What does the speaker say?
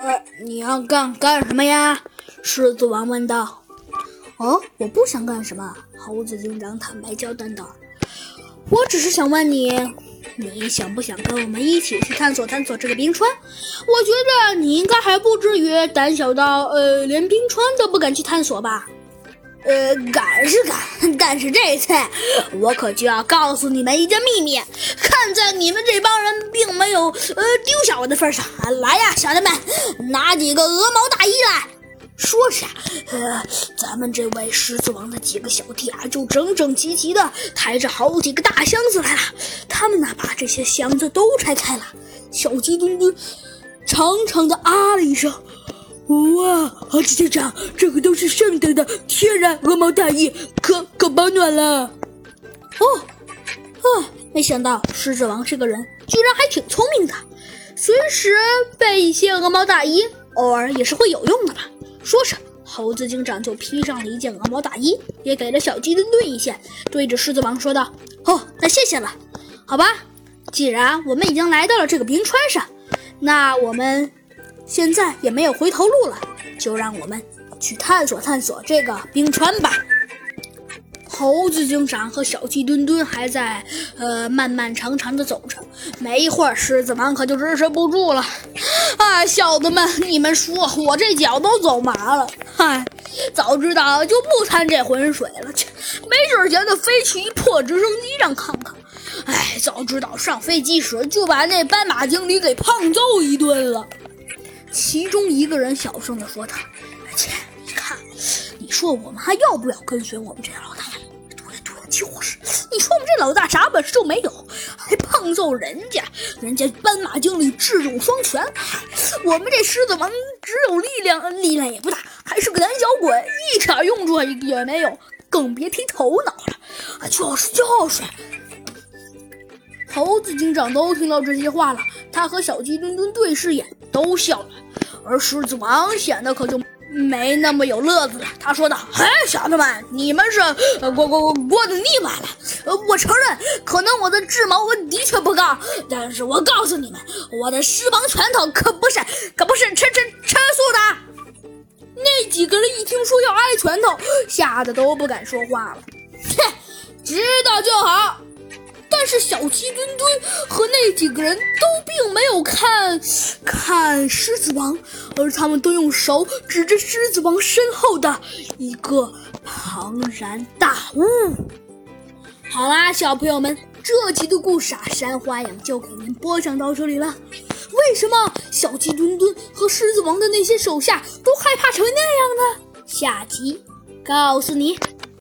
呃，你要干干什么呀？狮子王问道。哦，我不想干什么。猴子警长坦白交代道。我只是想问你，你想不想跟我们一起去探索探索这个冰川？我觉得你应该还不至于胆小到呃连冰川都不敢去探索吧。呃，敢是敢，但是这次我可就要告诉你们一个秘密。看在你们这帮人并没有呃丢下我的份上，来呀，小子们，拿几个鹅毛大衣来。说着，呃，咱们这位狮子王的几个小弟啊，就整整齐齐的抬着好几个大箱子来了。他们呢，把这些箱子都拆开了。小鸡墩墩长长的啊了一声。哇，猴子警长，这个都是上等的天然鹅毛大衣，可可保暖了。哦，哦，没想到狮子王这个人居然还挺聪明的，随时备一些鹅毛大衣，偶尔也是会有用的吧。说着，猴子警长就披上了一件鹅毛大衣，也给了小鸡墩墩一件，对着狮子王说道：“哦，那谢谢了。好吧，既然我们已经来到了这个冰川上，那我们……”现在也没有回头路了，就让我们去探索探索这个冰川吧。猴子警长和小鸡墩墩还在呃漫漫长长的走着，没一会儿，狮子王可就支持不住了。啊，小子们，你们说我这脚都走麻了。嗨，早知道就不掺这浑水了，切，没事闲的飞去一破直升机上看看。哎，早知道上飞机时就把那斑马经理给胖揍一顿了。其中一个人小声地说：“道：“切，你看，你说我们还要不要跟随我们这老大？对对，就是。你说我们这老大啥本事都没有，还胖揍人家？人家斑马经理智勇双全，我们这狮子王只有力量，力量也不大，还是个胆小鬼，一点用处也没有，更别提头脑了。就是就是。”猴子警长都听到这些话了，他和小鸡墩墩对视眼，都笑了。而狮子王显得可就没那么有乐子了。他说道：“哎，小子们，你们是过过过得腻歪了。我承认，可能我的智谋的确不高，但是我告诉你们，我的狮王拳头可不是可不是吃吃吃素的。”那几个人一听说要挨拳头，吓得都不敢说话了。哼，知道就好。但是小鸡墩墩和那几个人都并没有看看狮子王，而他们都用手指着狮子王身后的一个庞然大物。好啦，小朋友们，这集的故事啊，山花养就给您播讲到这里了。为什么小鸡墩墩和狮子王的那些手下都害怕成那样呢？下集告诉你。